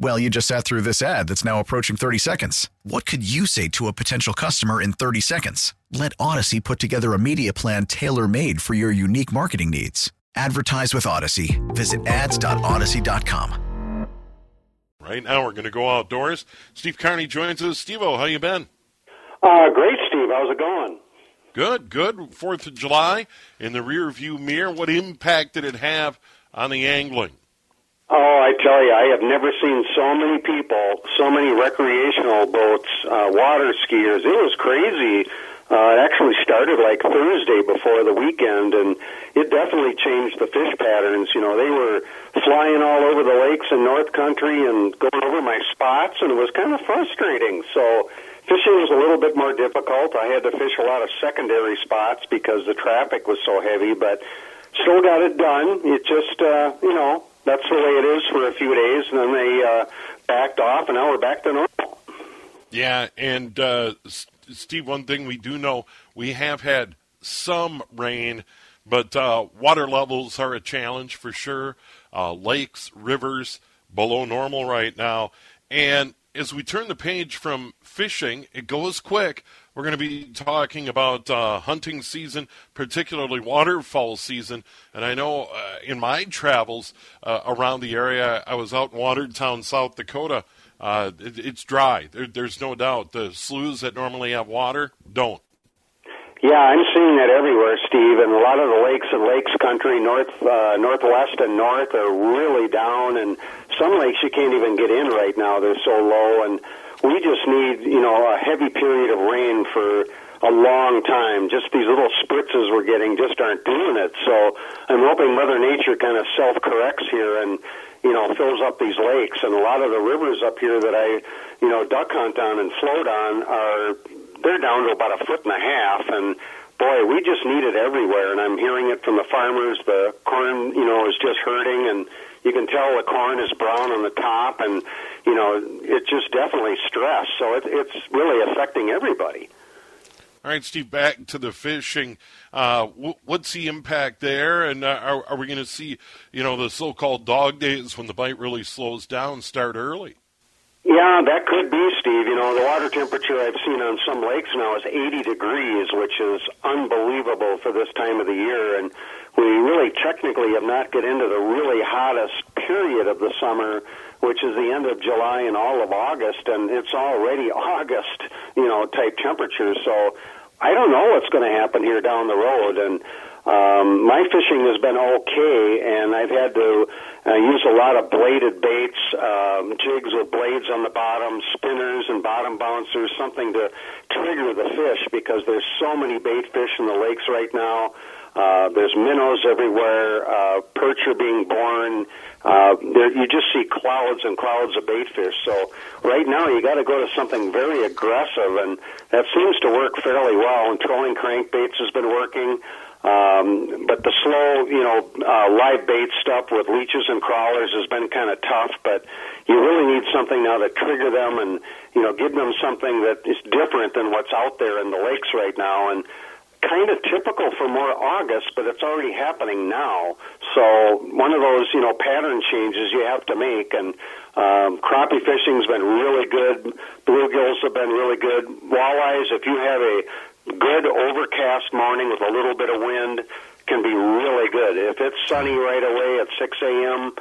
Well, you just sat through this ad that's now approaching 30 seconds. What could you say to a potential customer in 30 seconds? Let Audacy put together a media plan tailor made for your unique marketing needs. Advertise with Audacy. Visit ads.audacy.com. Right now, we're going to go outdoors. Steve Carney joins us. Steve how you been? Uh, great, Steve. How's it going? Good, good. Fourth of July in the rear view mirror. What impact did it have on the angling? Oh, I tell you, I have never seen so many people, so many recreational boats, uh, water skiers. It was crazy. Uh, it actually started like Thursday before the weekend, and it definitely changed the fish patterns. You know, they were flying all over the lakes in North Country and going over my spots, and it was kind of frustrating. So, fishing was a little bit more difficult. I had to fish a lot of secondary spots because the traffic was so heavy, but still got it done. It just, uh, you know, that's the way it is for a few days, and then they uh, backed off, and now we're back to normal. Yeah, and uh, Steve, one thing we do know, we have had some rain, but uh, water levels are a challenge for sure. Uh, lakes, rivers below normal right now, and as we turn the page from fishing, it goes quick. We're going to be talking about uh, hunting season, particularly waterfowl season. And I know uh, in my travels uh, around the area, I was out in Watertown, South Dakota. Uh, it, it's dry. There, there's no doubt. The sloughs that normally have water don't. Yeah, I'm seeing that everywhere, Steve. And a lot of the lakes and Lakes Country, north, uh, northwest, and north are really down. And some lakes you can't even get in right now; they're so low. And we just need, you know, a heavy period of rain for a long time. Just these little spritzes we're getting just aren't doing it. So I'm hoping Mother Nature kind of self corrects here and, you know, fills up these lakes. And a lot of the rivers up here that I, you know, duck hunt on and float on are, they're down to about a foot and a half. And boy, we just need it everywhere. And I'm hearing it from the farmers. The corn, you know, is just hurting and, you can tell the corn is brown on the top, and you know it's just definitely stress. So it, it's really affecting everybody. All right, Steve. Back to the fishing. Uh, what's the impact there? And uh, are, are we going to see, you know, the so-called dog days when the bite really slows down start early? Yeah, that could be, Steve. You know, the water temperature I've seen on some lakes now is 80 degrees, which is unbelievable for this time of the year. And we really technically have not get into the really hottest period of the summer, which is the end of July and all of August, and it's already August, you know, type temperatures. So I don't know what's going to happen here down the road, and um, my fishing has been okay, and I've had to uh, use a lot of bladed baits, um, jigs with blades on the bottom, spinners and bottom bouncers, something to trigger the fish because there's so many bait fish in the lakes right now. Uh, there's minnows everywhere. Uh, perch are being born. Uh, there, you just see clouds and clouds of bait fish. So right now you got to go to something very aggressive, and that seems to work fairly well. And trolling crankbaits has been working. Um, but the slow, you know, uh, live bait stuff with leeches and crawlers has been kind of tough. But you really need something now to trigger them and you know give them something that is different than what's out there in the lakes right now. And kind of typical for more August, but it's already happening now. So one of those, you know, pattern changes you have to make. And um, crappie fishing's been really good. Bluegills have been really good. Walleyes, if you have a good overcast morning with a little bit of wind, can be really good. If it's sunny right away at 6 a.m.,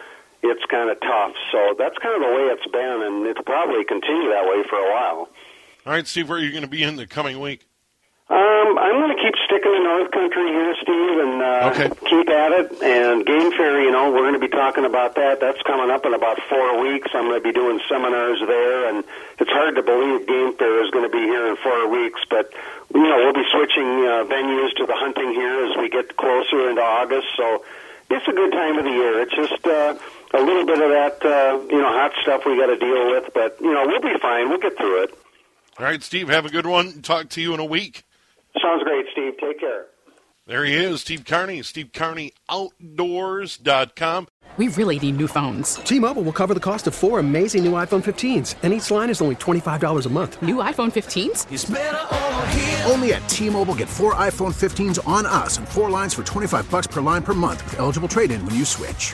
it's kind of tough. So that's kind of the way it's been, and it'll probably continue that way for a while. All right, Steve, where are you going to be in the coming week? Um, I'm going to keep sticking to North Country here, Steve, and uh, Okay. keep at it. And Game Fair, you know, we're going to be talking about that. That's coming up in about four weeks. I'm going to be doing seminars there, and it's hard to believe Game Fair is going to be here in four weeks. But you know, we'll be switching uh, venues to the hunting here as we get closer into August. So it's a good time of the year. It's just uh, a little bit of that, uh, you know, hot stuff we got to deal with. But you know, we'll be fine. We'll get through it. All right, Steve, have a good one. Talk to you in a week. Sounds great, Steve. Take care. There he is, Steve Carney, SteveCarneyOutdoors.com. We really need new phones. T-Mobile will cover the cost of four amazing new iPhone 15s, and each line is only $25 a month. New iPhone 15s? Only at T-Mobile get four iPhone 15s on us and four lines for 25 bucks per line per month with eligible trade-in when you switch.